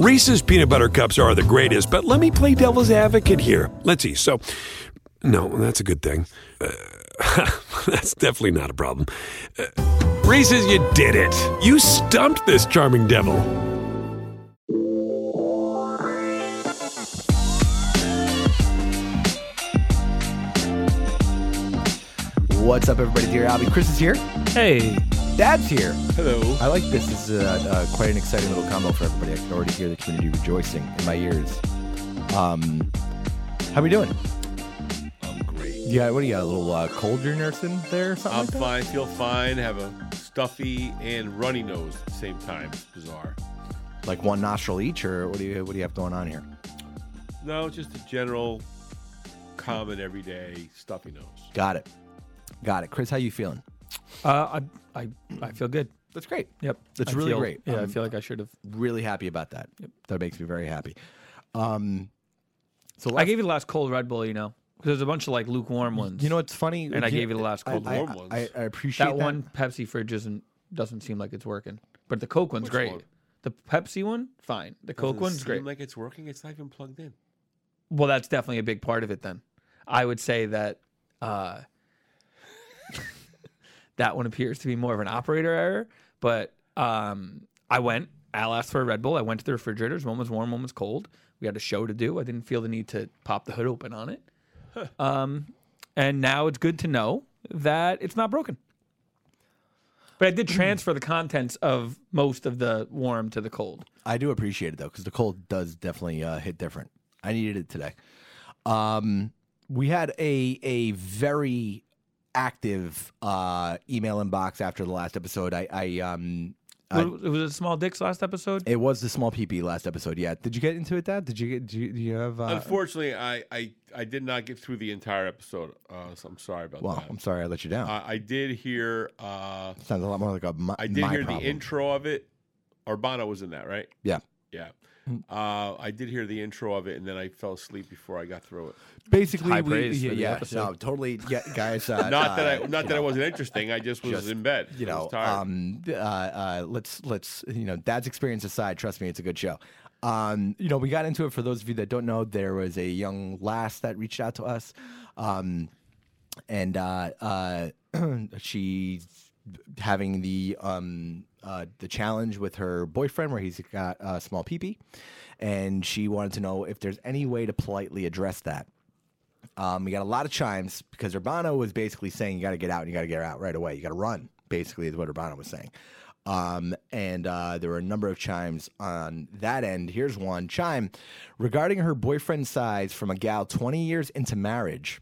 Reese's peanut butter cups are the greatest, but let me play devil's advocate here. Let's see. So, no, that's a good thing. Uh, that's definitely not a problem. Uh, Reese's, you did it. You stumped this charming devil. What's up, everybody? Dear Albie, Chris is here. Hey, Dad's here. hello. I like this. This is uh, uh, quite an exciting little combo for everybody. I can already hear the community rejoicing in my ears. Um, how are we doing? I'm great. Yeah, what do you got? A little uh, cold you're nursing there or something? I'm like fine, feel fine, have a stuffy and runny nose at the same time. It's bizarre. Like one nostril each, or what do you what do you have going on here? No, just a general, common, everyday stuffy nose. Got it. Got it. Chris, how are you feeling? Uh, I, I, I feel good. That's great. Yep, That's I really feel- great. Yeah, I Um, feel like I should have. Really happy about that. That makes me very happy. Um, so I gave you the last cold Red Bull, you know, because there's a bunch of like lukewarm ones. You know what's funny? And I gave you the last cold I, warm I, ones. I, I appreciate that one Pepsi fridge isn't doesn't seem like it's working, but the Coke one's Which great. one? The Pepsi one, fine. The Coke Doesn't one's seem great. like it's working. It's not even plugged in. well, that's definitely a big part of it. Then, I would say that uh, that one appears to be more of an operator error. But um, I went. Al asked for a Red Bull. I went to the refrigerators. One was warm, one was cold. We had a show to do. I didn't feel the need to pop the hood open on it. Um, and now it's good to know that it's not broken. But I did transfer the contents of most of the warm to the cold. I do appreciate it though, because the cold does definitely uh, hit different. I needed it today. Um, we had a a very active uh, email inbox after the last episode. I, I um, I- Was- was it Small Dicks last episode? it was the small PP last episode. Yeah, did you get into it? Dad? Did you get? Do you, do you have? Uh, Unfortunately, I, I I did not get through the entire episode, uh, so I'm sorry about well, that. Well, I'm sorry I let you down. Uh, I did hear. Uh, Sounds a lot more like a my, I did my hear problem. the intro of it. Urbano was in that, right? Yeah. Yeah. Uh, I did hear the intro of it, and then I fell asleep before I got through it. Basically, High we, praise yeah, for the yeah, episode. no, totally, yeah, guys. Uh, Not that uh, I, not that know, it wasn't interesting. I just was just, in bed. you I know, was tired. um, uh, uh, let's let's you know, dad's experience aside, trust me, it's a good show. Um, you know, we got into it for those of you that don't know. There was a young lass that reached out to us, um, and uh, uh, she's having the um, uh, the challenge with her boyfriend where he's got a small peepee, and she wanted to know if there's any way to politely address that. Um, we got a lot of chimes because Urbano was basically saying you got to get out and you got to get out right away. You got to run, basically, is what Urbano was saying. Um, and uh, there were a number of chimes on that end. Here's one chime regarding her boyfriend's size from a gal 20 years into marriage.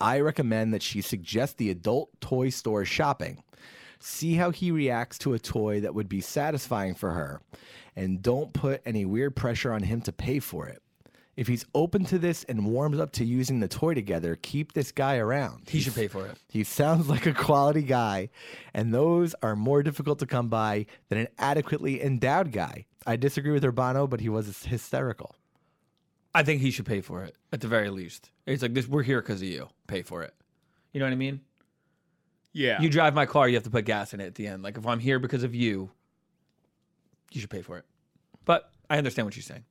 I recommend that she suggest the adult toy store shopping. See how he reacts to a toy that would be satisfying for her, and don't put any weird pressure on him to pay for it. If he's open to this and warms up to using the toy together, keep this guy around. He should pay for it. He sounds like a quality guy, and those are more difficult to come by than an adequately endowed guy. I disagree with Urbano, but he was hysterical. I think he should pay for it at the very least. It's like this: we're here because of you. Pay for it. You know what I mean? Yeah. You drive my car, you have to put gas in it at the end. Like if I'm here because of you, you should pay for it. But I understand what you're saying.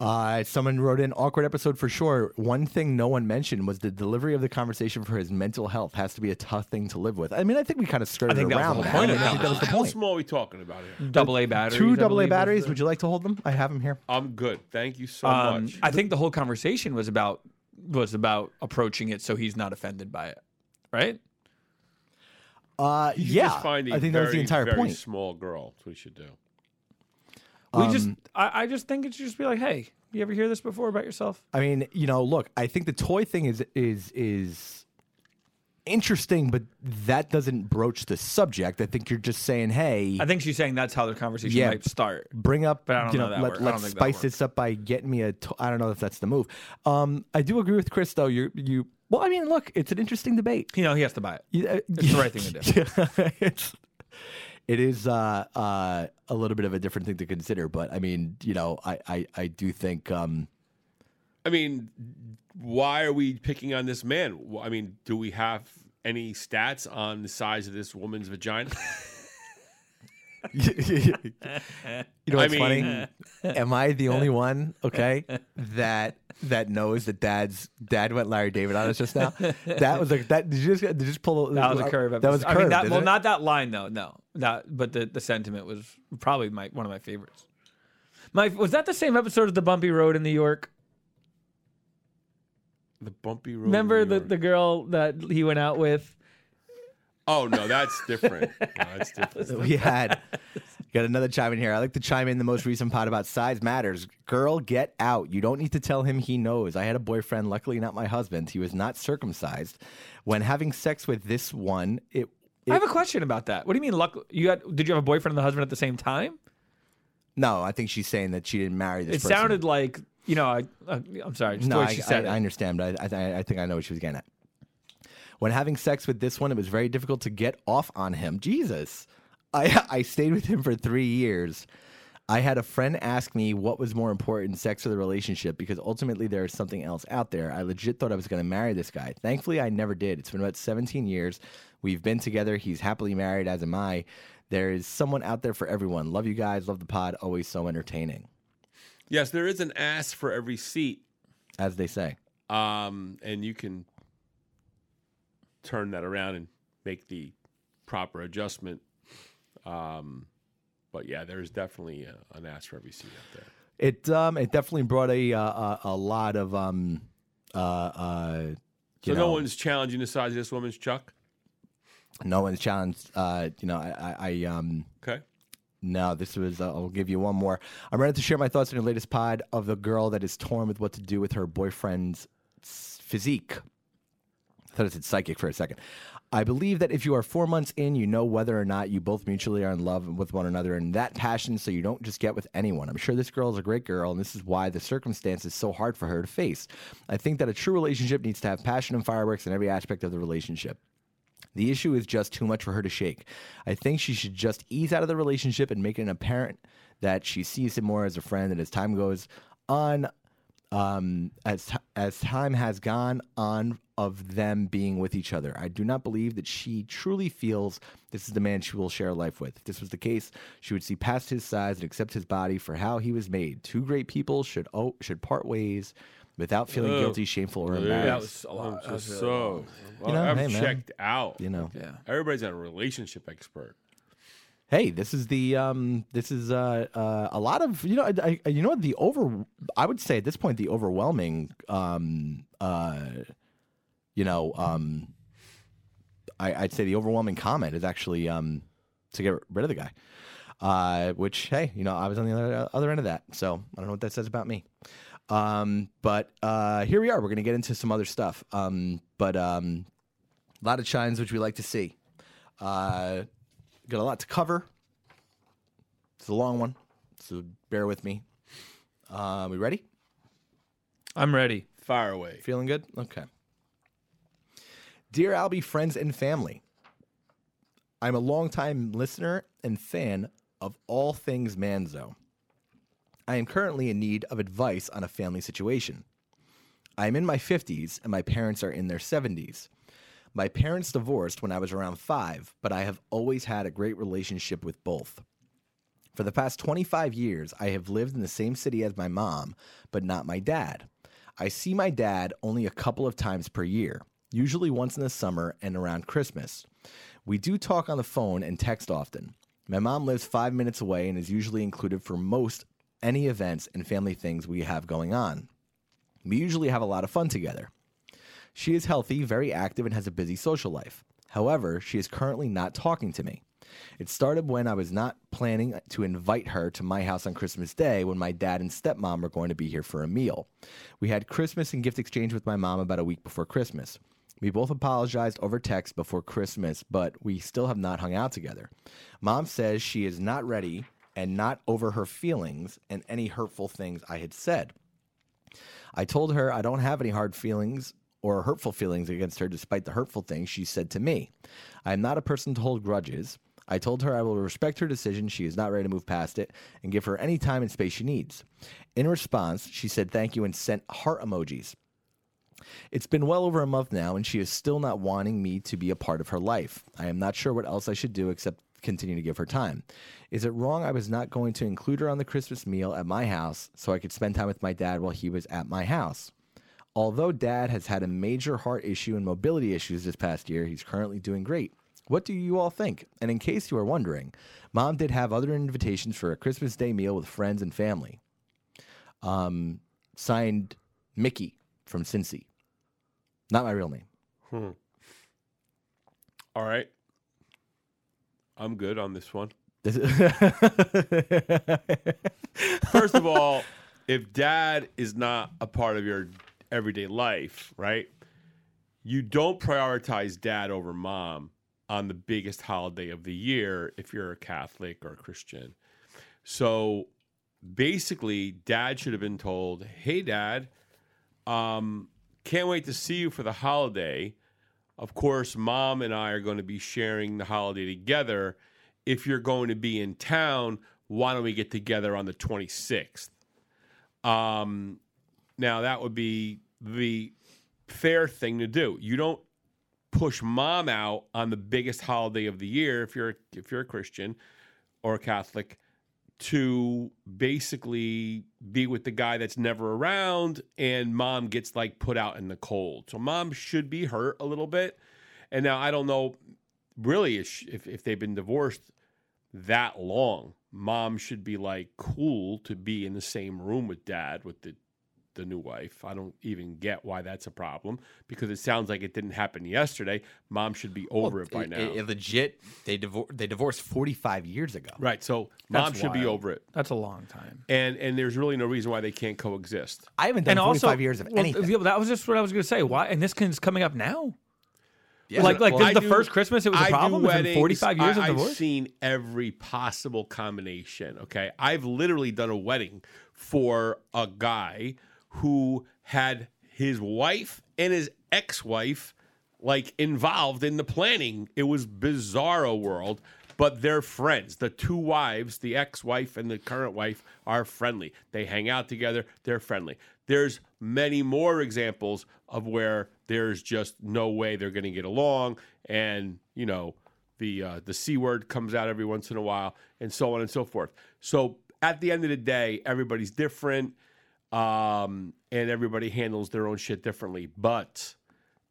Uh, someone wrote in awkward episode for sure. One thing no one mentioned was the delivery of the conversation for his mental health has to be a tough thing to live with. I mean, I think we kind of skirted think that was around the whole point I of mean, I it. think that was the How point. small are we talking about here? Double A batteries. Two double A believe, is batteries. the- Would you like to hold them? I have them here. I'm good. Thank you so Um, much. I think the whole conversation was about was about approaching it so he's not offended by it, right? Uh, You should yeah, just find a I think that was the entire very point. small girl. That's what we should do. We just, Um, I, I just think it should just be like, hey, you ever hear this before about yourself? I mean, you know, look, I think the toy thing is is is interesting, but that doesn't broach the subject. I think you're just saying, hey, I think she's saying that's how the conversation Yeah. might start. bring up, But I don't you know know, that let, work- I let's don't think that spice this up by getting me a. To- I don't know if that's the move. Um, I do agree with Chris though. You you. Well, I mean, look, it's an interesting debate. You know, he has to buy it. You- uh, It's the right thing to do. it's it is uh, uh, a little bit of a different thing to consider, but I mean, you know, I I, I do think um, I mean, why are we picking on this man? I mean, do we have any stats on the size of this woman's vagina? you know what's I funny? Am I the only one? Okay, that that knows that dad's dad went Larry David on us just now. That was like that. Did you just did you just pull? That was a curve. That was I mean, curved, that, isn't well, it? not that line though. No, that. But the, the sentiment was probably my one of my favorites. My was that the same episode as the bumpy road in New York? The bumpy road. in Remember New the, York. the girl that he went out with? Oh no, that's different. No, that's different. we had got another chime in here. I like to chime in the most recent pod about size matters. Girl, get out. You don't need to tell him he knows. I had a boyfriend, luckily not my husband. He was not circumcised. When having sex with this one, it, I have a question about that. What do you mean? Luck? You had? Did you have a boyfriend and the husband at the same time? no, I think she's saying that she didn't marry this It person. sounded like you know. I, uh, I'm sorry. Just the No, way I, she said I, I understand, but I, I, I think I know what she was getting at. When having sex with this one, it was very difficult to get off on him. Jesus. I, I stayed with him for three years. I had a friend ask me what was more important, sex or the relationship, because ultimately there is something else out there. I legit thought I was going to marry this guy. Thankfully, I never did. It's been about 17 years. We've been together. He's happily married, as am I. There is someone out there for everyone. Love you guys. Love the pod. Always so entertaining, Yes, there is an ass for every seat, as they say. um, and you can turn that around and make the proper adjustment. Um, but yeah, there's definitely uh an ass for every seat out there. It um it definitely brought a uh, a, a lot of um uh uh So you no one's challenging the size of this woman's chuck. no one's challenged uh you know I I, I um Okay. no this was uh, I'll give you one more I'm ready to share my thoughts on your latest pod of the girl that is torn with what to do with her boyfriend's physique I thought it said psychic for a second. I believe that if you are four months in, you know whether or not you both mutually are in love with one another and that passion, so you don't just get with anyone. I'm sure this girl is a great girl, and this is why the circumstance is so hard for her to face. I think that a true relationship needs to have passion and fireworks in every aspect of the relationship. The issue is just too much for her to shake. I think she should just ease out of the relationship and make it apparent that she sees him more as a friend. And as time goes on, um, as as time has gone on of them being with each other, I do not believe that she truly feels this is the man she will share life with. If this was the case, she would see past his size and accept his body for how he was made. Two great people should oh, should part ways without feeling Ugh. guilty, shameful, or That embarrassed. was a lot. I'm That was really so. long. Well, know, I've hey, man. checked out. you know. Yeah. Everybody's a relationship expert. hey this is the um this is uh, uh a lot of you know I, I you know what the over i would say at this point the overwhelming um uh you know um I, i'd say the overwhelming comment is actually um to get rid of the guy uh which hey you know i was on the other other end of that so i don't know what that says about me um but uh here we are we're gonna get into some other stuff um but um a lot of shines which we like to see uh got a lot to cover. It's a long one, so bear with me. Uh, we ready? I'm ready. Fire away. Feeling good? Okay. Dear Albie, friends, and family, I'm a longtime listener and fan of all things Manzo. I am currently in need of advice on a family situation. I am in my 50s and my parents are in their 70s. My parents divorced when I was around five, but I have always had a great relationship with both. For the past 25 years, I have lived in the same city as my mom, but not my dad. I see my dad only a couple of times per year, usually once in the summer and around Christmas. We do talk on the phone and text often. My mom lives five minutes away and is usually included for most any events and family things we have going on. We usually have a lot of fun together. She is healthy, very active, and has a busy social life. However, she is currently not talking to me. It started when I was not planning to invite her to my house on Christmas Day when my dad and stepmom were going to be here for a meal. We had Christmas and gift exchange with my mom about a week before Christmas. We both apologized over text before Christmas, but we still have not hung out together. Mom says she is not ready and not over her feelings and any hurtful things I had said. I told her I don't have any hard feelings or hurtful feelings against her despite the hurtful things she said to me. I am not a person to hold grudges. I told her I will respect her decision. She is not ready to move past it and give her any time and space she needs. In response, she said thank you and sent heart emojis. It's been well over a month now, and she is still not wanting me to be a part of her life. I am not sure what else I should do except continue to give her time. Is it wrong I was not going to include her on the Christmas meal at my house so I could spend time with my dad while he was at my house? Although dad has had a major heart issue and mobility issues this past year, he's currently doing great. What do you all think? And in case you are wondering, mom did have other invitations for a Christmas Day meal with friends and family. Um, signed Mickey from Cincy. Not my real name. All right. I'm good on this one. First of all, if dad is not a part of your everyday life, right? You don't prioritize dad over mom on the biggest holiday of the year if you're a Catholic or a Christian. So basically, dad should have been told, "Hey, dad, um, can't wait to see you for the holiday. Of course, mom and I are going to be sharing the holiday together. If you're going to be in town, why don't we get together on the 26th?" Um, now that would be the fair thing to do. You don't push mom out on the biggest holiday of the year if you're if you're a Christian or a Catholic to basically be with the guy that's never around and mom gets like put out in the cold. So mom should be hurt a little bit. And now I don't know really if if, they've been divorced that long. Mom should be like cool to be in the same room with dad with the the new wife. I don't even get why that's a problem because it sounds like it didn't happen yesterday. Mom should be over it by now. It- it legit, they divor- they divorced 45 years ago. right. So mom That's should be over it. That's a long time. And and there's really no reason why they can't coexist. I haven't done And 45 also, years of well, anything. yeah, That was just what I was going to say. Why? And this is coming up now. Yeah, like, like well, this is the do- first Christmas it was a I do problem. It's weddings. 45 years I, of divorce. I've seen every possible combination. Okay, I've literally done a wedding for a guy who had his wife and his ex-wife like involved in the planning. It was bizarro world. But they're friends. The two wives, the ex-wife and the current wife, are friendly. They hang out together. They're friendly. There's many more examples of where there's just no way they're going to get along, and you know the uh, the c word comes out every once in a while, and so on and so forth. So at the end of the day, everybody's different, um, and everybody handles their own shit differently. But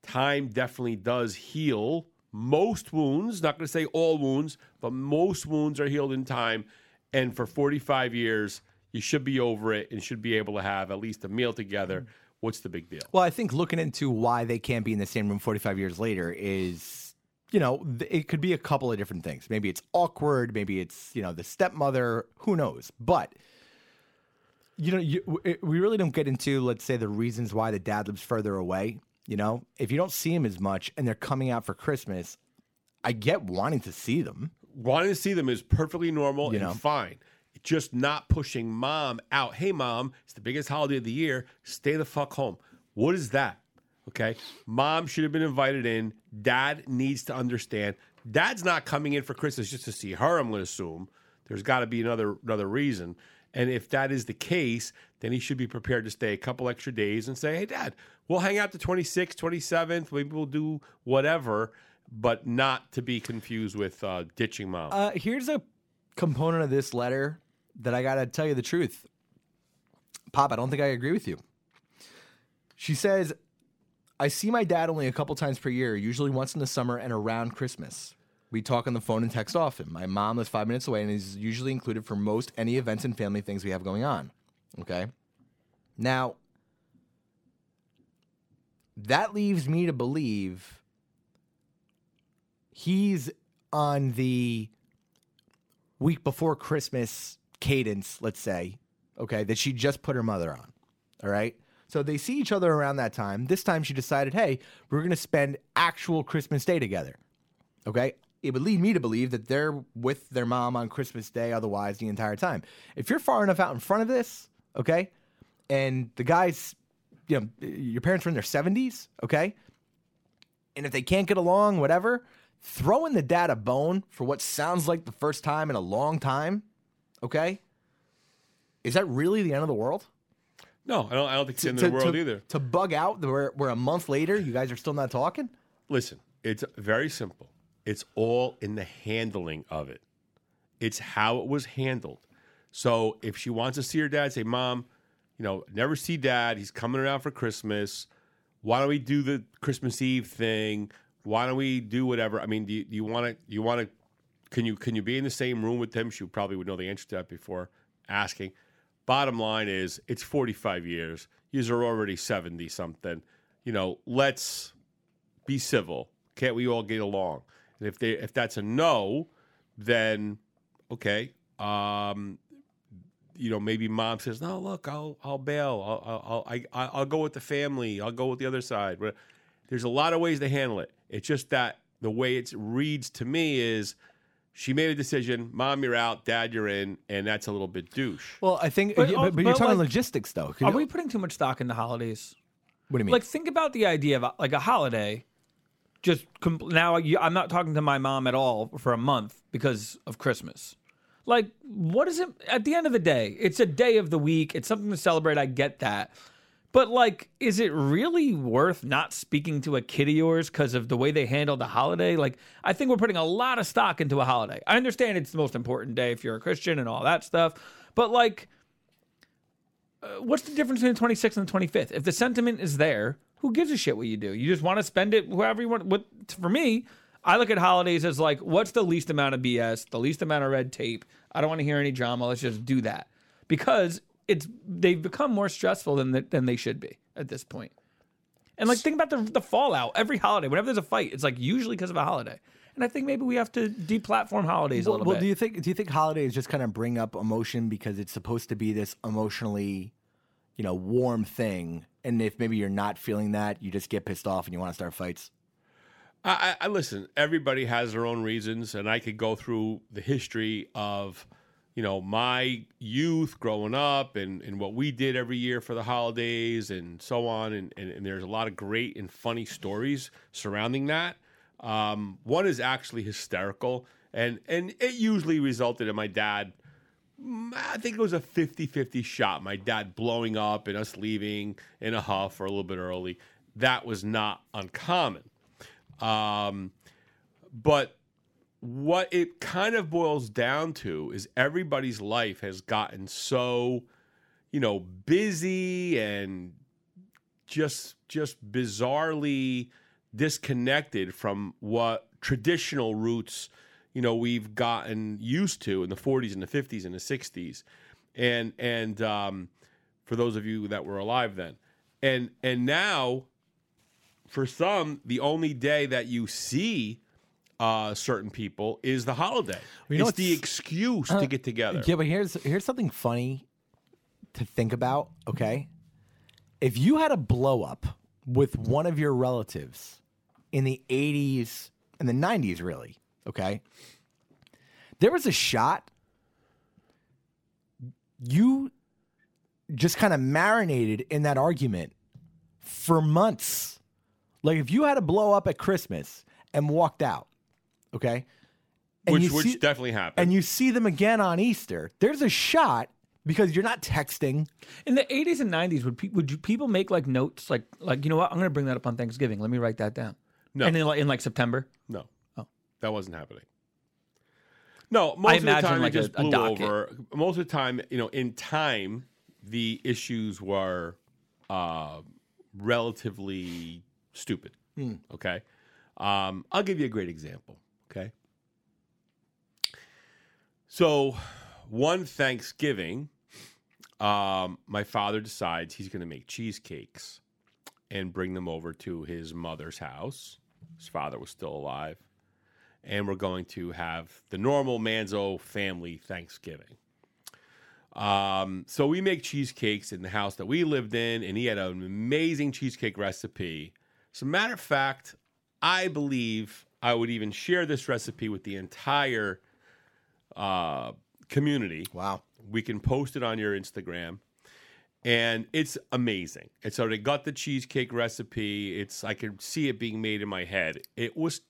time definitely does heal most wounds. Not going to say all wounds, but most wounds are healed in time. And for 45 years, you should be over it and should be able to have at least a meal together. What's the big deal? Well, I think looking into why they can't be in the same room 45 years later is, you know, it could be a couple of different things. Maybe it's awkward. Maybe it's, you know, the stepmother. Who knows? But, you know, you, it- we really don't get into, let's say, the reasons why the dad lives further away. You know, if you don't see him as much and they're coming out for Christmas, I get wanting to see them. wanting to see them is perfectly normal You and know. fine. Just not pushing mom out. Hey, mom, it's the biggest holiday of the year. Stay the fuck home. What is that? Okay. Mom should have been invited in. Dad needs to understand. Dad's not coming in for Christmas just to see her, I'm going to assume. There's got to be another another reason. And if that is the case, then he should be prepared to stay a couple extra days and say, hey, dad, we'll hang out the 26th, 27th. Maybe we'll do whatever, but not to be confused with uh, ditching mom. Uh, here's a component of this letter that I got to tell you the truth. Pop, I don't think I agree with you. She says, I see my dad only a couple times per year, usually once in the summer and around Christmas. We talk on the phone and text often. My mom lives five minutes away and is usually included for most any events and family things we have going on. Okay. Now, that leaves me to believe he's on the week before Christmas cadence, let's say, okay, that she just put her mother on. All right. So they see each other around that time. This time she decided, hey, we're going to spend actual Christmas Day together. Okay. It would lead me to believe that they're with their mom on Christmas Day otherwise the entire time. If you're far enough out in front of this, okay, and the guys, you know, your parents are in their 70s, okay, and if they can't get along, whatever, throwing the dad a bone for what sounds like the first time in a long time, okay? Is that really the end of the world? No, I don't. I don't think it's the end of the world to, either. To bug out where, where a month later you guys are still not talking? Listen, it's very simple. It's all in the handling of it. It's how it was handled. So if she wants to see her dad, say, Mom, you know, never see dad. He's coming around for Christmas. Why don't we do the Christmas Eve thing? Why don't we do whatever? I mean, do you, you want to? You want to? Can you can you be in the same room with him? She probably would know the answer to that before asking. Bottom line is, it's 45 years. Yous are already 70 something. You know, let's be civil. Can't we all get along? And if they if that's a no, then okay. Um, you know, maybe mom says, "No, look, I'll I'll bail. I'll I'll I, I- I'll go with the family. I'll go with the other side." But There's a lot of ways to handle it. It's just that the way it reads to me is she made a decision. Mom, you're out. Dad, you're in, and that's a little bit douche. Well, I think, But but, al- but, you're but, talking like, logistics, though. Are we putting too much stock in the holidays? what do you mean? Like, think about the idea of like a holiday. Just com- now, I'm not talking to my mom at all for a month because of Christmas. Like, what is it? At the end of the day, it's a day of the week. It's something to celebrate. I get that. But like, is it really worth not speaking to a kid of yours because of the way they handle the holiday? Like, I think we're putting a lot of stock into a holiday. I understand it's the most important day if you're a Christian and all that stuff, but like, uh, what's the difference between the 26th and the 25th? If the sentiment is there, who gives a shit what you do? You just want to spend it whoever you want. What for me, I look at holidays as like, what's the least amount of BS, the least amount of red tape? I don't want to hear any drama. Let's just do that because it's they've become more stressful than the, than they should be at this point. And like, think about the the fallout. Every holiday, whenever there's a fight, it's like usually because of a holiday. And I think maybe we have to deplatform holidays a well, little well, bit. do you think do you think holidays just kind of bring up emotion because it's supposed to be this emotionally, you know, warm thing, and if maybe you're not feeling that, you just get pissed off and you want to start fights? I, I listen. Everybody has their own reasons, and I could go through the history of, you know, my youth growing up and, and what we did every year for the holidays and so on. And, and, and there's a lot of great and funny stories surrounding that. Um, one is actually hysterical, and and it usually resulted in my dad. I think it was a 50 50 shot. My dad blowing up and us leaving in a huff or a little bit early. That was not uncommon. Um, but what it kind of boils down to is everybody's life has gotten so, you know, busy and just just bizarrely disconnected from what traditional roots, you know, we've gotten used to in the 40s and the 50s and the 60s. And and um, for those of you that were alive then. And and now for some, the only day that you see uh, certain people is the holiday. you know it's the what's- excuse to get together. Yeah, but here's here's something funny to think about. Okay, if you had a blow up with one of your relatives in the '80s and the '90s, really, okay, there was a shot you just kind of marinated in that argument for months. Like if you had a blow up at Christmas and walked out, okay, and which you which see- definitely happened. and you see them again on Easter, there's a shot because you're not texting. In the 80s and 90s, would pe- would you, people make like notes, like like you know what? I'm going to bring that up on Thanksgiving. Let me write that down. No. And in like in like September. no. That wasn't happening. No, most of the time like it just a blew docket. over. Most of the time, you know, in time, the issues were uh, relatively stupid. Okay, um, I'll give you a great example. Okay, so one Thanksgiving, um, my father decides he's going to make cheesecakes and bring them over to his mother's house. His father was still alive and we're going to have the normal Manzo family Thanksgiving. Um, so we make cheesecakes in the house that we lived in, and he had an amazing cheesecake recipe. As a matter of fact, I believe I would even share this recipe with the entire uh, community. Wow. We can post it on your Instagram. And it's amazing. And so they got the cheesecake recipe. It's I could see it being made in my head. It was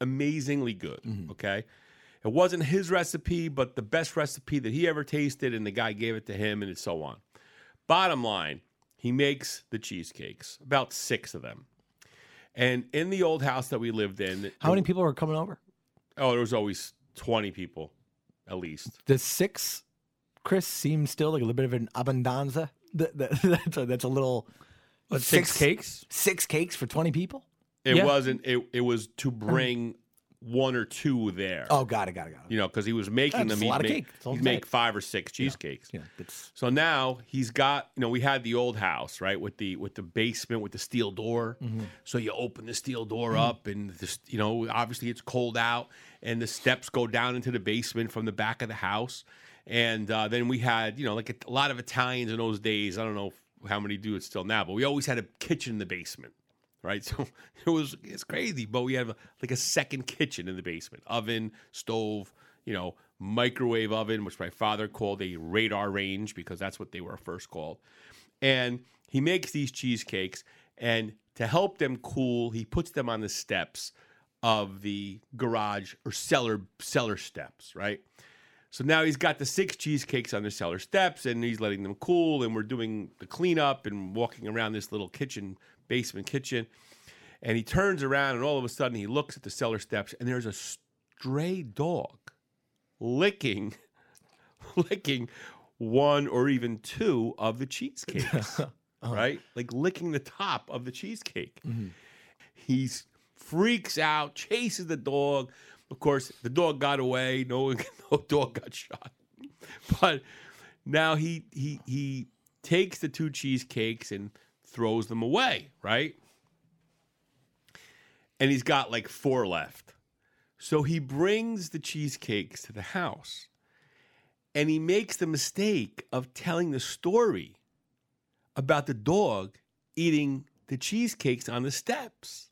amazingly good. Mm-hmm. Okay. It wasn't his recipe, but the best recipe that he ever tasted, and the guy gave it to him, and so on. Bottom line, he makes the cheesecakes, about six of them. And in the old house that we lived in, How many people were coming over? Oh, there was always twenty people, at least. Does six, Chris, seem still like a little bit of an abundanza? Th- th- That's a, that's a little What, six cakes? Six cakes for twenty people. It Yeah. wasn't. It it was to bring one or two there. Oh, got it, got it, got it. You know, because he was making That's them. a lot he'd of make, cake. He'd make five or six cheesecakes. Yeah, it's So now he's got, you know, we had the old house, right, with the with the basement with the steel door. Mm-hmm. So you open the steel door up, and this, you know, obviously it's cold out, and the steps go down into the basement from the back of the house. And uh, then we had, you know, like a, a lot of Italians in those days. I don't know how many do it still now, but we always had a kitchen in the basement, right? So it was it's crazy, but we have a, like a second kitchen in the basement, oven, stove, you know, microwave oven, which my father called a radar range because that's what they were first called. And he makes these cheesecakes, and to help them cool, he puts them on the steps of the garage or cellar cellar steps, right? So now he's got the six cheesecakes on the cellar steps, and he's letting them cool, and we're doing the cleanup and walking around this little kitchen, basement kitchen. And he turns around, and all of a sudden he looks at the cellar steps, and there's a stray dog licking, licking one or even two of the cheesecakes, uh-huh. right? Like licking the top of the cheesecake. Mm-hmm. He freaks out, chases the dog. Of course, the dog got away. No, no dog got shot. But now he he he takes the two cheesecakes and throws them away, right? And he's got like four left. So he brings the cheesecakes to the house and he makes the mistake of telling the story about the dog eating the cheesecakes on the steps.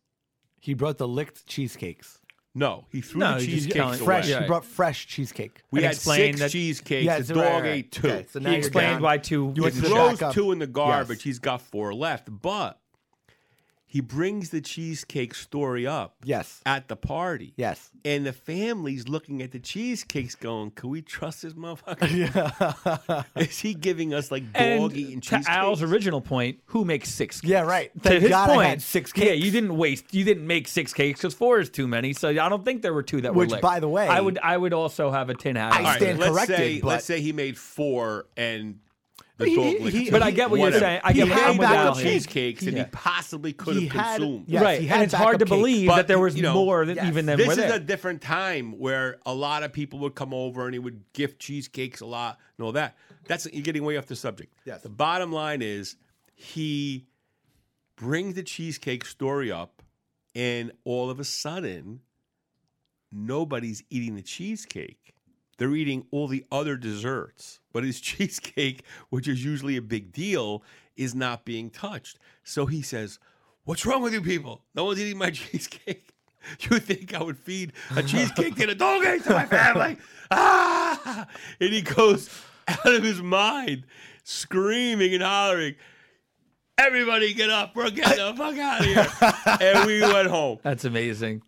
he brought the licked cheesecakes. No, he threw No, the he's just cheesecakes telling- away. Fresh. Yeah. He brought fresh cheesecake. We And had explained six that- cheesecakes. Yeah, the so dog right, right, ate two. okay, so now He you're explained down- why two. You he went to the the throws back up. two in the garbage. Yes. He's got four left, but he brings the cheesecake story up Yes. at the party. Yes. And the family's looking at the cheesecakes going, Can we trust this motherfucker? Is he giving us like And dog eating to cheesecakes? Al's original point, who makes six? Cakes? Yeah, right. To his God I point, had six Yeah, you didn't waste. You didn't make six cakes because four is too many. So I don't think there were two that were. Which, licked. by the way- I would. I would also have a tin hat. I on. All right, stand let's corrected, Say, but- let's say he made four and the He- dog he- licked he- But I get what you're saying. I He get what had I'm with back Al up here. cheesecakes that he possibly could have consumed. Yes, right, and it's hard to believe But, that there was you know, more than yes. even than this is there. a different time where a lot of people would come over and he would gift cheesecakes a lot and all that. That's you're getting way off the subject. Yes. The bottom line is he brings the cheesecake story up, and all of a sudden, nobody's eating the cheesecake. They're eating all the other desserts, but his cheesecake, which is usually a big deal, is not being touched. So he says, What's wrong with you people? No one's eating my cheesecake. You think I would feed a cheesecake to the dog to my family? Ah! And he goes out of his mind, screaming and hollering, Everybody get up. We're getting the fuck out of here. and we went home. That's amazing.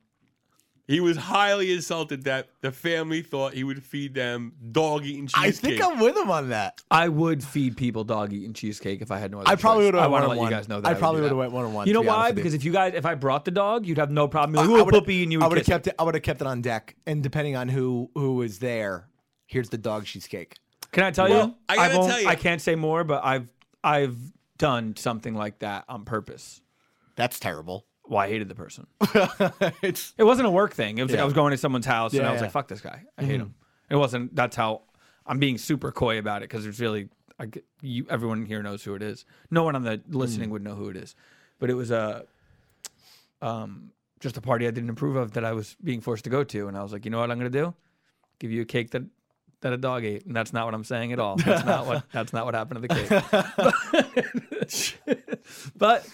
He was highly insulted that the family thought he would feed them dog eating cheesecake. I think I'm with him on that. I would feed people dog eating cheesecake if I had no other I probably choice. would have I went want to one let on you one. guys know that. I would probably do would have that. went one on one. You know to be honest why? Because if you guys, if I brought the dog, you'd have no problem. You're I like, Ooh, puppy, and you I would would have kiss kept it. I would have kept it on deck, and depending on who who was there, here's the dog cheesecake. it. Can I tell Well, you? I gotta won't- tell you- I can't say more, but I've I've done something like that on purpose. That's terrible. Well, I hated the person. it's It wasn't a work thing. It was like Yeah. I was going to someone's house and I was yeah. like, "Fuck this guy, I hate him." It wasn't. That's how I'm being super coy about it because there's really. I, you, everyone here knows who it is. No one on the listening would know who it is, but it was a, um, just a party I didn't approve of that I was being forced to go to, and I was like, you know what I'm gonna do? Give you a cake that that a dog ate, and that's not what I'm saying at all. That's not what that's not what happened to the cake. but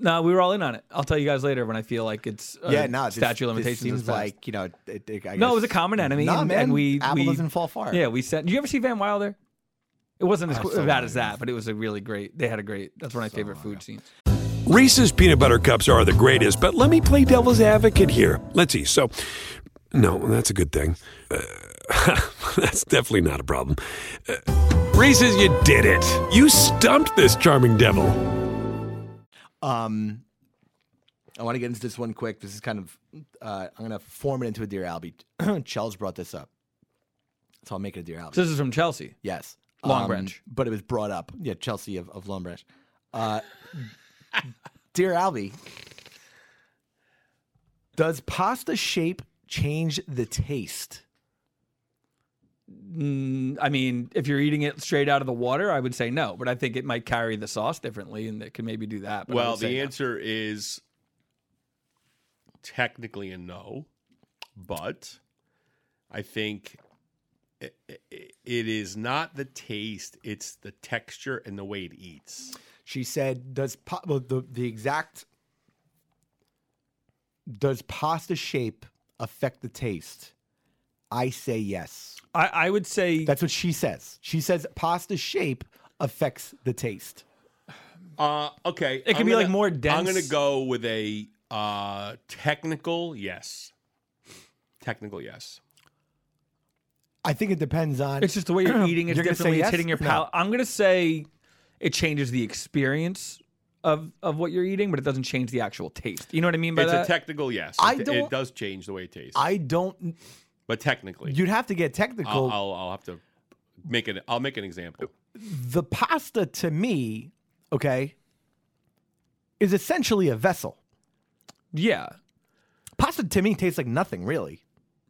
no, we were all in on it. I'll tell you guys later when I feel like it's uh, yeah, no. this- statute this limitations. seems is like you know. It, it, I no, it was a common enemy. Nah, and, man. and we apple we, doesn't fall far. Yeah, we said. Did you ever see Van Wilder? It wasn't as I cool- saw bad as that, but it was a really great. They had a great. That's one of my favorite food scenes. Reese's peanut butter cups are the greatest, but let me play devil's advocate here. Let's see. So, no, that's a good thing. Uh, that's definitely not a problem. Uh, Reese's, you did it. You stumped this charming devil. Um, I want to get into this one quick. This is kind of, uh, I'm going to form it into a Dear Albie. Chels brought this up. So I'll make it a Dear Albie. So this is from Chelsea. yes. Long Um, Branch. But it was brought up. Yeah, Chelsea of, of Long Branch. Uh, Dear Albie, does pasta shape change the taste? Mm, I mean, if you're eating it straight out of the water, I would say no, but I think it might carry the sauce differently, and it can maybe do that. But Well, would say the no. answer is technically a no, but I think it, it, it is not the taste; it's the texture and the way it eats. She said, "Does pa- well, the the exact does pasta shape affect the taste?" I say yes. I, I would say That's what she says. She says pasta shape affects the taste. Uh, okay, It can I'm be, like, gonna- more I'm going to go with a uh, technical yes. Technical yes. I think it depends on. it's just the way you're eating. It's You're gonna say differently. It's hitting your No. palate. I'm gonna say it changes the experience of of what you're eating, but it doesn't change the actual taste. You know what I mean by It's that? a technical yes. I It- don't- It does change the way it tastes, I don't. But technically, You'd have to get technical. I'll, I'll, I'll have to make it. I'll make an example. the pasta to me, okay, is essentially a vessel. yeah. Pasta to me tastes like nothing really.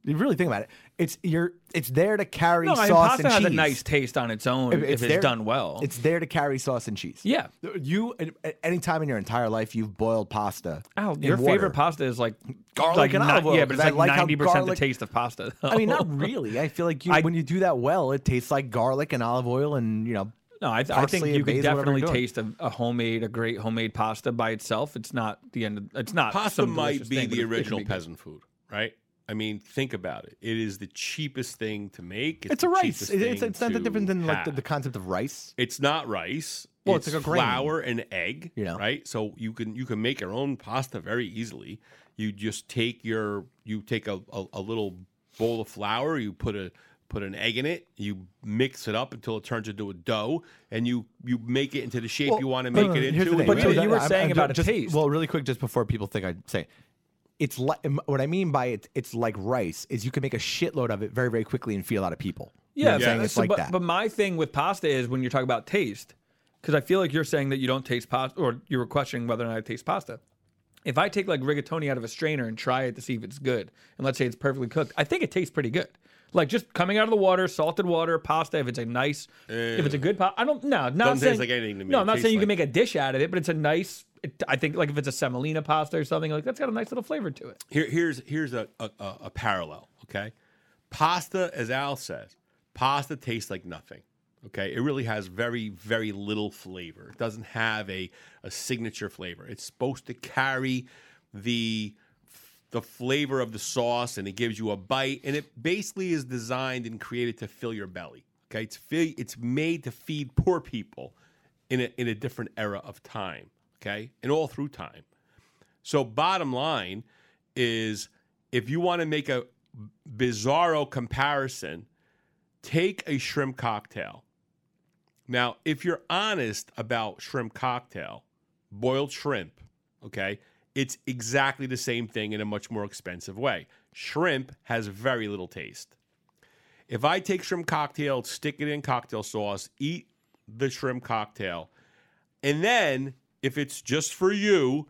You really think about it. It's you're. It's there to carry No, I mean, sauce pasta and has a nice taste on its own if, it's there- done well. It's there to carry sauce and cheese. yeah. You at any time in your entire life you've boiled pasta. Al, in your water. favorite pasta is like Garlic like and not- olive oil, Yeah, but it's I like like ninety percent the taste of pasta. I mean, not really. I feel like you, I- when you do that well, it tastes like garlic and olive oil, and you know, No, I, th- I think you could definitely taste a, a homemade, a great homemade pasta by itself. It's not the end. Of, it's not Pasta some might be thing, the it- it can original be good. peasant food, right? I mean, think about it. It is the cheapest thing to make. It's, it's a rice. cheapest It- it's it's not that different than like the, the concept of rice. It's not rice. Well, it's, it's like a grain. flour and egg. You know. right? So you can you can make your own pasta very easily. You just take your you take a, a, a little bowl of flour. You put a put an egg in it. You mix it up until it turns into a dough, and you you make it into the shape you want to make uh, it into. But you you- make that- you were I'm- saying I'm about a just, taste. Well, really quick, just before people think I say, it, it's like um, what I mean by it. It's like rice. Is you can make a shitload of it very very quickly and feed a lot of people. You know Yeah, what I'm saying? so- it's so- like but, that. But my thing with pasta is when you're talking about taste, because I feel like you're saying that you don't taste pasta, or you were questioning whether or not I taste pasta. If I take like rigatoni out of a strainer and try it to see if it's good, and let's say it's perfectly cooked, I think it tastes pretty good. Like just coming out of the water, salted water, pasta. If it's a nice, if it's a eh. good pasta, I don't. No, not Doesn't taste saying like anything to me. No, I'm not tastes saying you can make a dish out of it, but it's a nice. It, I think like if it's a semolina pasta or something like that's got a nice little flavor to it. Here, here's here's a, a, a parallel. Okay, pasta, as Al says, pasta tastes like nothing. Okay, it really has very very little flavor. It doesn't have a a signature flavor. It's supposed to carry the the flavor of the sauce, and it gives you a bite. And it basically is designed and created to fill your belly. Okay, it's it's made to feed poor people in a in a different era of time. Okay, and all through time. So, bottom line is if you want to make a bizarro comparison, take a shrimp cocktail. Now, if you're honest about shrimp cocktail, boiled shrimp, okay, it's exactly the same thing in a much more expensive way. Shrimp has very little taste. If I take shrimp cocktail, stick it in cocktail sauce, eat the shrimp cocktail, and then if it's just for you,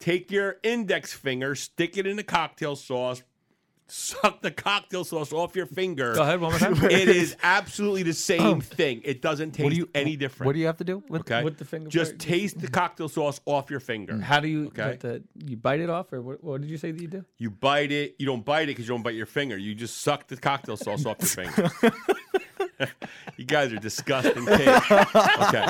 take your index finger, stick it in the cocktail sauce, suck the cocktail sauce off your finger. Go ahead one more time. It is absolutely the same oh. thing. It doesn't taste you any different. What do you have to do? With, okay? with the finger Just part? taste the cocktail sauce off your finger. How do you Okay. get the, you bite it off, or what, what did you say that you do? You bite it. You don't bite it because you don't bite your finger. You just suck the cocktail sauce off your finger. you guys are disgusting kids. Okay.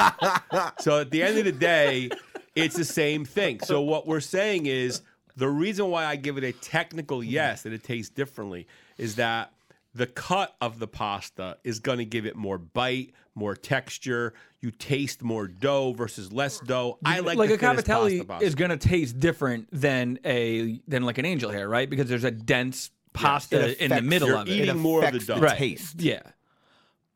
So at the end of the day, it's the same thing. So what we're saying is the reason why I give it a technical yes that it tastes differently is that the cut of the pasta is going to give it more bite, more texture. You taste more dough versus less dough. I like, like the a thinnest cavatelli pasta pasta. is going to taste different than a than like an angel hair, right? Because there's a dense pasta It in the middle You're of it. eating it more of the dough. right. taste. Yeah.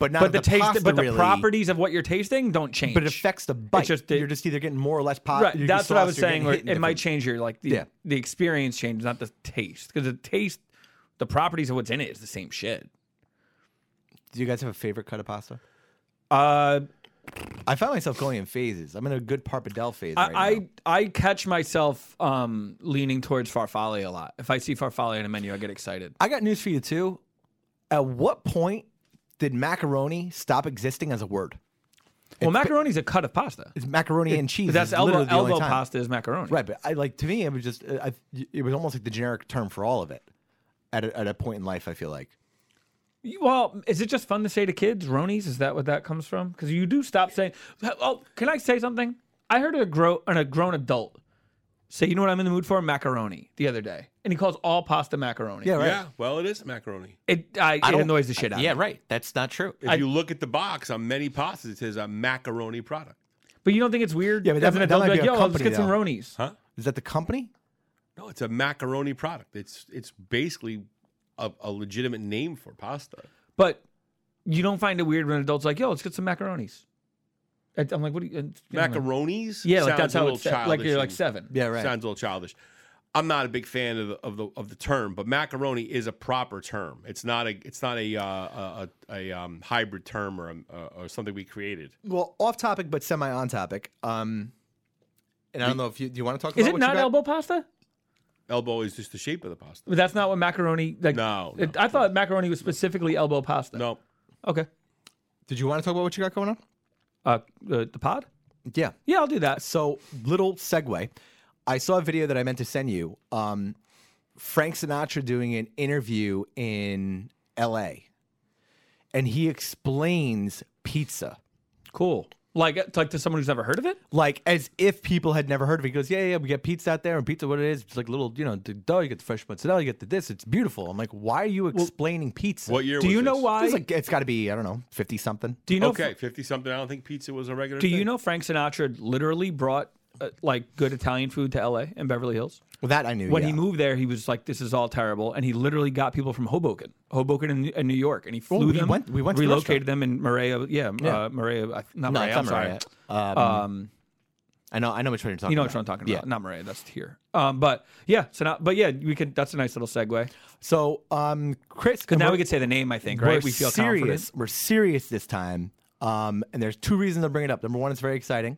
But not but the, the taste, but the really. properties of what you're tasting don't change. But it affects the bite. just the- you're just either getting more or less pot. right. That's what I was saying. getting Where hit in it might change your like the Yeah. the experience changes, not the taste, because the taste, the properties of what's in it is the same shit. Do you guys have a favorite cut of pasta? Uh, I find myself going in phases. I'm in a good pappardelle phase I, right now. I I catch myself um leaning towards farfalle a lot. If I see farfalle in a menu, I get excited. I got news for you too. At what point did macaroni stop existing as a word? Well, macaroni's a cut of pasta. It's macaroni and cheese. That's is elbow literally the only elbow time. pasta is macaroni. Right, but I like to me it was just uh, I, it was almost like the generic term for all of it. At a, at a point in life, I feel like. Well, is it just fun to say to kids, Ronies? Is that what that comes from? Because you do stop saying. Oh, can I say something? I heard a grown a grown adult say, "You know what I'm in the mood for? Macaroni." The other day, and he calls all pasta macaroni. Yeah, right. Yeah, well, it is macaroni. it I, it don't- annoys the shit out. Yeah, of me. right. That's not true. If you look at the box on many pastas, it says a macaroni product. But you don't think it's weird? Yeah, but as that- an that adult, might be be like, a "Yo, let's company, get some though." Ronies." Huh? Is that the company? No, it's a macaroni product. It's it's basically a, a legitimate name for pasta. But you don't find it weird when adults like, "Yo, let's get some macaronis." And I'm like, "What do you?" and, like- Macaronis? Yeah, like that's how little it's like you're like seven. Yeah, right. Sounds a little childish. I'm not a big fan of the of the of the term, but macaroni is a proper term. It's not a it's not a uh, a, a, a um, hybrid term or a, uh, or something we created. Well, off topic, but semi on topic. Um, and I don't know if you do you want to talk Is about it what you not got? elbow pasta? Elbow is just the shape of the pasta. But that's not what macaroni. Like, No, it- no, I thought macaroni was specifically elbow pasta. No, Okay. Did you want to talk about what you got going on? Uh, the, the pod. Yeah. Yeah, I'll do that. So, little segue. I saw a video that I meant to send you. Um, Frank Sinatra doing an interview in L.A. and he explains pizza Cool. Like, uh, like to someone who's never heard of it. like as if people had never heard of it. He goes, "Yeah, yeah, we get pizza out there, and pizza, what it is, it's like little, you know, the dough. You get the fresh mozzarella, you get the this. It's beautiful." I'm like, "Why are you explaining pizza?" what year? Do was you know this? why? It's like it's got to be I don't know, fifty something. do you know? Okay, fifty something. I don't think pizza was a regular. Do you know Frank Sinatra literally brought uh, like good Italian food to L.A. and Beverly Hills? Well, that I knew. When yeah. he moved there, he was like, "This is all terrible," and he literally got people from Hoboken, Hoboken in, New York, and he flew we them, went- we went relocated them in Maria. Yeah, Yeah. Uh, Maria, I- not no, I'm sorry. Um, Um, I know, I know which one you're talking. you know about. what I'm talking Yeah. about? Not Maria. That's here. Um, but yeah, so now, but yeah, we could. That's a nice little segue. So, um, Chris, Because now we're- could say the name. I think right. We feel serious. confident. We're serious this time. Um, and there's two reasons to bring it up. Number one, it's very exciting.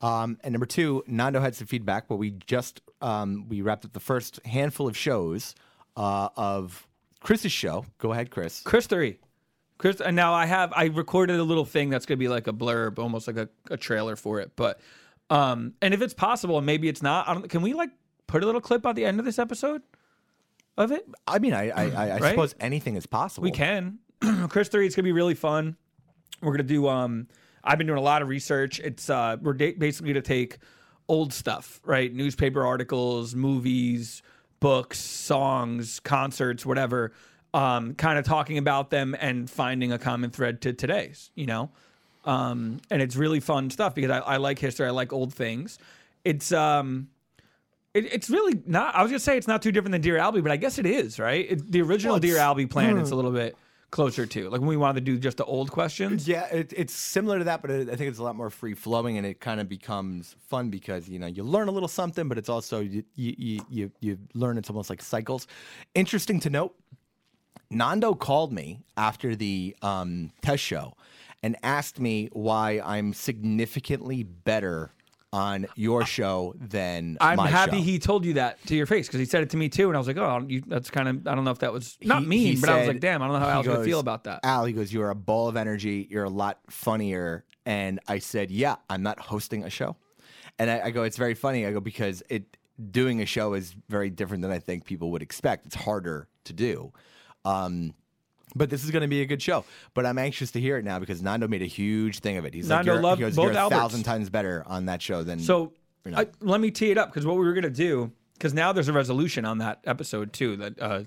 Um, and number two, Nando had some feedback, but we just um, we wrapped up the first handful of shows uh, of Chris's show. Go ahead, Chris. Chris three. Chris, and now I have I recorded a little thing that's gonna be like a blurb, almost like a, a trailer for it. But um, and if it's possible, and maybe it's not, I don't. Can we like put a little clip at the end of this episode of it? I mean, I I, I, I Right? suppose anything is possible. We can. Chris three. It's gonna be really fun. We're gonna do. Um, I've been doing a lot of research. It's uh, we're da- basically gonna take old stuff, right? Newspaper articles, movies, books, songs, concerts, whatever. Um, kind of talking about them and finding a common thread to today's. You know, um, and it's really fun stuff because I, I like history. I like old things. It's um, it, it's really not. I was gonna say it's not too different than Dear Albie, but I guess it is, right? It, the original Well, Dear Albie plan, it's a little bit closer to like when we wanted to do just the old questions. Yeah, it, it's similar to that, but it, I think it's a lot more free flowing, and it kind of becomes fun because you know you learn a little something, but it's also you you you, you, learn it's almost like cycles. Interesting to note, Nando called me after the um, test show and asked me why I'm significantly better on your show than I'm happy show. he told you that to your face because he said it to me too, and I was like, oh, you, that's kind of I don't know if that was not He- mean, he but I was like, damn, I don't know how I was gonna feel about that. Al, he goes, You're a ball of energy. You're a lot funnier. And I said, Yeah, I'm not hosting a show. And I, I go, It's very funny. I go, Because it doing a show is very different than I think people would expect. It's harder to do. Um, but this is going to be a good show. But I'm anxious to hear it now because Nando made a huge thing of it. He's Nando like, you're, loved he goes, both a thousand times better on that show than. So you know. I, let me tee it up because what we were gonna do because now there's a resolution on that episode too that uh,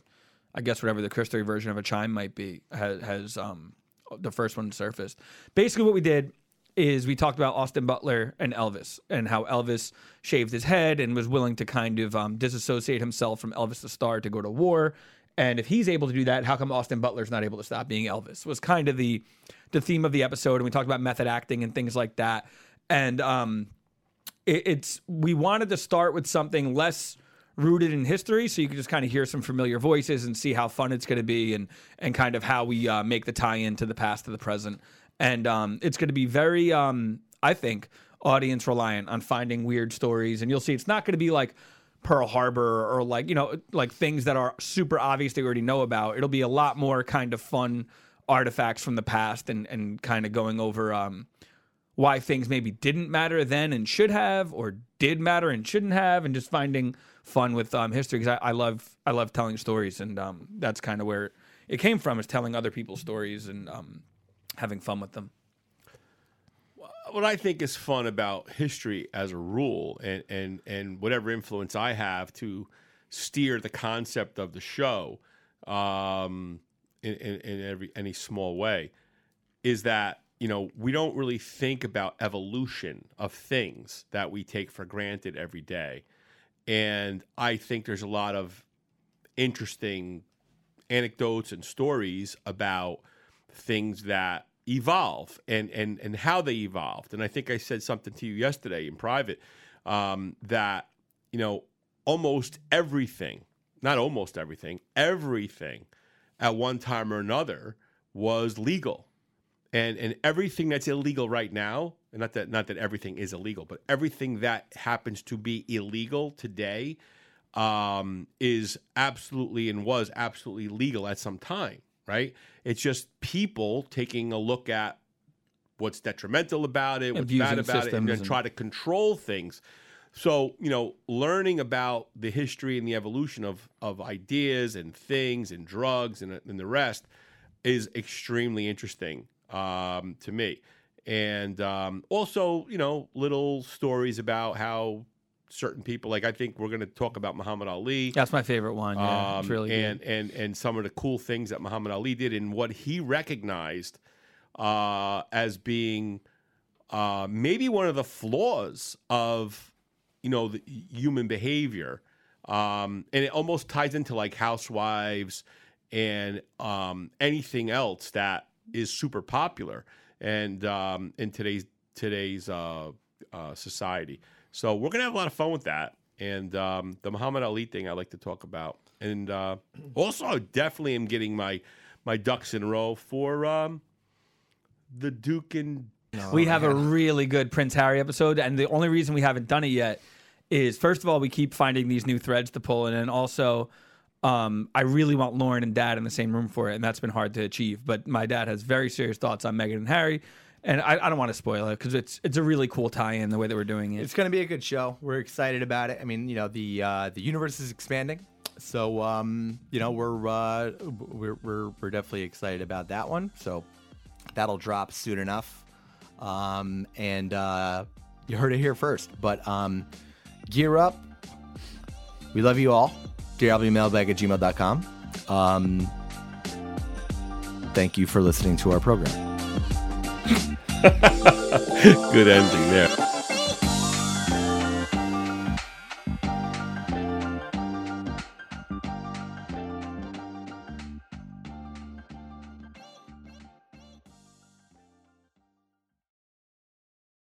I guess whatever the Chris version of a chime might be has, has um, the first one surfaced. Basically, what we did is we talked about Austin Butler and Elvis and how Elvis shaved his head and was willing to kind of um, disassociate himself from Elvis the Star to go to war. And if he's able to do that, how come Austin Butler's not able to stop being Elvis? Was kind of the the theme of the episode, and we talked about method acting and things like that. And um, it, it's we wanted to start with something less rooted in history, so you can just kind of hear some familiar voices and see how fun it's going to be, and and kind of how we uh, make the tie-in to the past to the present. And um, it's going to be very, um, I think, audience reliant on finding weird stories, and you'll see it's not going to be like Pearl Harbor or like you know like things that are super obvious they already know about. It'll be a lot more kind of fun artifacts from the past and and kind of going over um, why things maybe didn't matter then and should have, or did matter and shouldn't have, and just finding fun with um, history because I, I, love I love telling stories, and um, that's kind of where it came from is telling other people's stories and um, having fun with them. What I think is fun about history as a rule, and and and whatever influence I have to steer the concept of the show, um, in, in, in every any small way, is that you know, we don't really think about evolution of things that we take for granted every day. And I think there's a lot of interesting anecdotes and stories about things that evolve and, and, and how they evolved. And I think I said something to you yesterday in private um, that, you know, almost everything, not almost everything, everything at one time or another was legal and and everything that's illegal right now and not that not that everything is illegal but everything that happens to be illegal today um, is absolutely and was absolutely legal at some time right it's just people taking a look at what's detrimental about it what's bad about it and then try to control things so you know learning about the history and the evolution of of ideas and things and drugs and, and the rest is extremely interesting um, to me. And um, also, you know, little stories about how certain people, like I think we're going to talk about Muhammad Ali. That's my favorite one. Yeah, Um, really and, good. and and some of the cool things that Muhammad Ali did and what he recognized uh, as being uh, maybe one of the flaws of you know the human behavior, um, and it almost ties into like housewives and um, anything else that is super popular and um, in today's today's uh, uh, society. So we're gonna have a lot of fun with that. And um, the Muhammad Ali thing I like to talk about, and uh, also I definitely am getting my my ducks in a row for um, the Duke and we have a really good Prince Harry episode, and the only reason we haven't done it yet is first of all we keep finding these new threads to pull, and then also um, I really want Lauren and Dad in the same room for it, and that's been hard to achieve. But my dad has very serious thoughts on Meghan and Harry, and I, I don't want to spoil it because it's it's a really cool tie-in the way that we're doing it. It's going to be a good show. We're excited about it. I mean, you know, the uh, the universe is expanding, so um, you know we're, uh, we're we're we're definitely excited about that one. So that'll drop soon enough. Um, and uh, you heard it here first. But um, gear up. We love you all. DearLBmailbag at gmail.com. Um, thank you for listening to our program. good ending there.